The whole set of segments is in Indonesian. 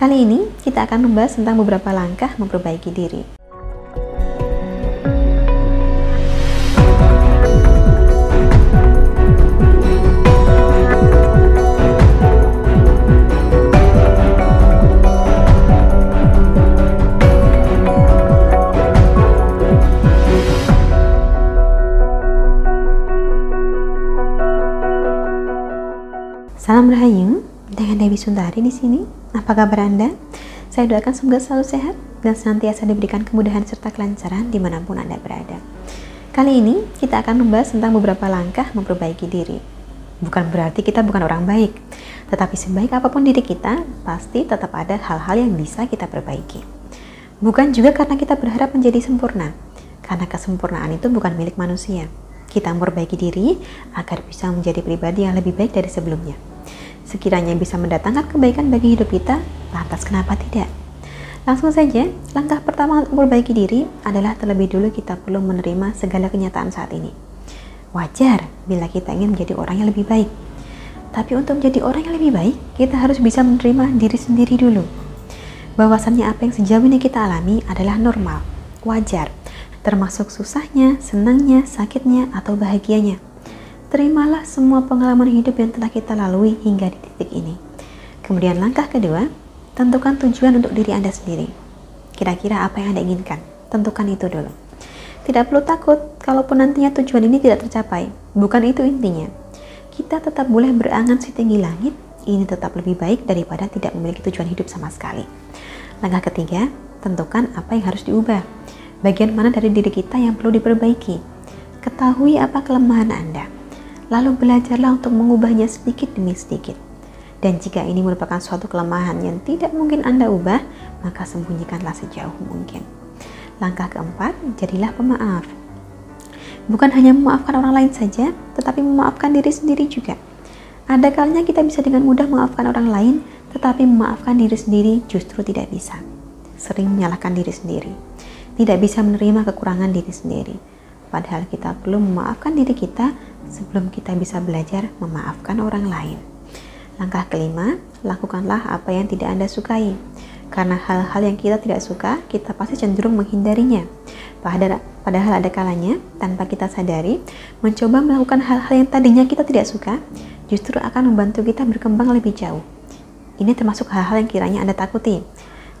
Kali ini kita akan membahas tentang beberapa langkah memperbaiki diri. Salam Rahayu, dengan Dewi Sundari di sini. Apa kabar Anda? Saya doakan semoga selalu sehat dan senantiasa diberikan kemudahan serta kelancaran di mana pun Anda berada. Kali ini kita akan membahas tentang beberapa langkah memperbaiki diri. Bukan berarti kita bukan orang baik, tetapi sebaik apa pun diri kita, pasti tetap ada hal-hal yang bisa kita perbaiki. Bukan juga karena kita berharap menjadi sempurna, karena kesempurnaan itu bukan milik manusia. Kita memperbaiki diri agar bisa menjadi pribadi yang lebih baik dari sebelumnya sekiranya bisa mendatangkan kebaikan bagi hidup kita, lantas kenapa tidak? Langsung saja, langkah pertama untuk memperbaiki diri adalah terlebih dulu kita perlu menerima segala kenyataan saat ini. Wajar bila kita ingin menjadi orang yang lebih baik. Tapi untuk menjadi orang yang lebih baik, kita harus bisa menerima diri sendiri dulu. Bahwasannya apa yang sejauh ini kita alami adalah normal, wajar, termasuk susahnya, senangnya, sakitnya, atau bahagianya terimalah semua pengalaman hidup yang telah kita lalui hingga di titik ini. Kemudian langkah kedua, tentukan tujuan untuk diri Anda sendiri. Kira-kira apa yang Anda inginkan? Tentukan itu dulu. Tidak perlu takut kalaupun nantinya tujuan ini tidak tercapai. Bukan itu intinya. Kita tetap boleh berangan setinggi langit, ini tetap lebih baik daripada tidak memiliki tujuan hidup sama sekali. Langkah ketiga, tentukan apa yang harus diubah. Bagian mana dari diri kita yang perlu diperbaiki. Ketahui apa kelemahan Anda lalu belajarlah untuk mengubahnya sedikit demi sedikit. Dan jika ini merupakan suatu kelemahan yang tidak mungkin Anda ubah, maka sembunyikanlah sejauh mungkin. Langkah keempat, jadilah pemaaf. Bukan hanya memaafkan orang lain saja, tetapi memaafkan diri sendiri juga. Ada kalanya kita bisa dengan mudah memaafkan orang lain, tetapi memaafkan diri sendiri justru tidak bisa. Sering menyalahkan diri sendiri. Tidak bisa menerima kekurangan diri sendiri. Padahal kita perlu memaafkan diri kita sebelum kita bisa belajar memaafkan orang lain. Langkah kelima, lakukanlah apa yang tidak Anda sukai. Karena hal-hal yang kita tidak suka, kita pasti cenderung menghindarinya. Padahal ada kalanya, tanpa kita sadari, mencoba melakukan hal-hal yang tadinya kita tidak suka, justru akan membantu kita berkembang lebih jauh. Ini termasuk hal-hal yang kiranya Anda takuti.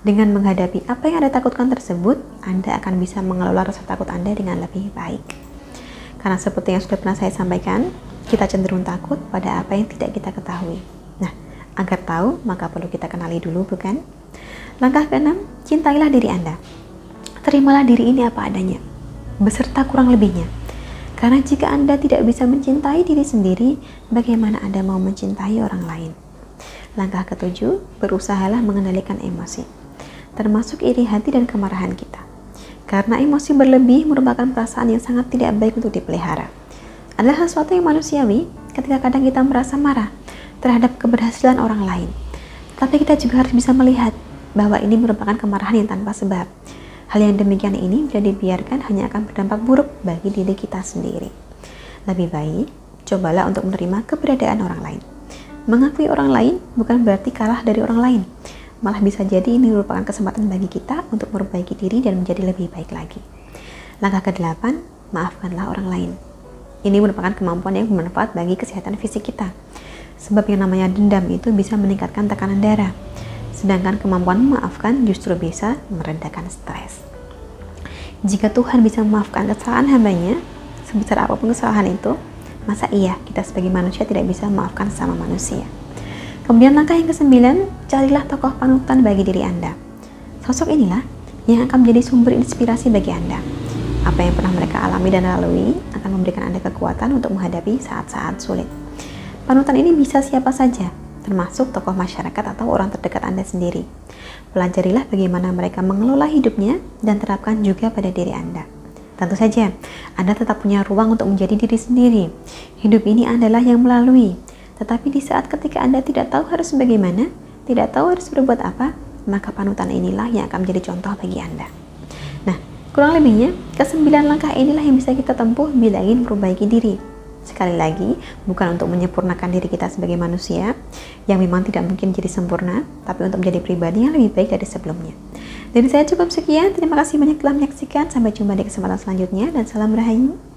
Dengan menghadapi apa yang Anda takutkan tersebut, Anda akan bisa mengelola rasa takut Anda dengan lebih baik. Karena seperti yang sudah pernah saya sampaikan, kita cenderung takut pada apa yang tidak kita ketahui. Nah, agar tahu, maka perlu kita kenali dulu, bukan? Langkah keenam, cintailah diri Anda. Terimalah diri ini apa adanya, beserta kurang lebihnya. Karena jika Anda tidak bisa mencintai diri sendiri, bagaimana Anda mau mencintai orang lain? Langkah ketujuh, berusahalah mengendalikan emosi, termasuk iri hati dan kemarahan kita. Karena emosi berlebih merupakan perasaan yang sangat tidak baik untuk dipelihara. Adalah sesuatu yang manusiawi ketika kadang kita merasa marah terhadap keberhasilan orang lain. Tapi kita juga harus bisa melihat bahwa ini merupakan kemarahan yang tanpa sebab. Hal yang demikian ini bila dibiarkan hanya akan berdampak buruk bagi diri kita sendiri. Lebih baik, cobalah untuk menerima keberadaan orang lain. Mengakui orang lain bukan berarti kalah dari orang lain, malah bisa jadi ini merupakan kesempatan bagi kita untuk memperbaiki diri dan menjadi lebih baik lagi. Langkah ke-8, maafkanlah orang lain. Ini merupakan kemampuan yang bermanfaat bagi kesehatan fisik kita. Sebab yang namanya dendam itu bisa meningkatkan tekanan darah. Sedangkan kemampuan memaafkan justru bisa meredakan stres. Jika Tuhan bisa memaafkan kesalahan hambanya, sebesar apa pun kesalahan itu, masa iya kita sebagai manusia tidak bisa memaafkan sama manusia? Kemudian langkah yang kesembilan, carilah tokoh panutan bagi diri Anda. Sosok inilah yang akan menjadi sumber inspirasi bagi Anda. Apa yang pernah mereka alami dan lalui akan memberikan Anda kekuatan untuk menghadapi saat-saat sulit. Panutan ini bisa siapa saja, termasuk tokoh masyarakat atau orang terdekat Anda sendiri. Pelajarilah bagaimana mereka mengelola hidupnya dan terapkan juga pada diri Anda. Tentu saja, Anda tetap punya ruang untuk menjadi diri sendiri. Hidup ini adalah yang melalui, tetapi di saat ketika Anda tidak tahu harus bagaimana, tidak tahu harus berbuat apa, maka panutan inilah yang akan menjadi contoh bagi Anda. Nah, kurang lebihnya, kesembilan langkah inilah yang bisa kita tempuh bila ingin memperbaiki diri. Sekali lagi, bukan untuk menyempurnakan diri kita sebagai manusia. yang memang tidak mungkin jadi sempurna, tapi untuk menjadi pribadi yang lebih baik dari sebelumnya. Dari saya cukup sekian, terima kasih banyak telah menyaksikan. Sampai jumpa di kesempatan selanjutnya dan salam rahayu.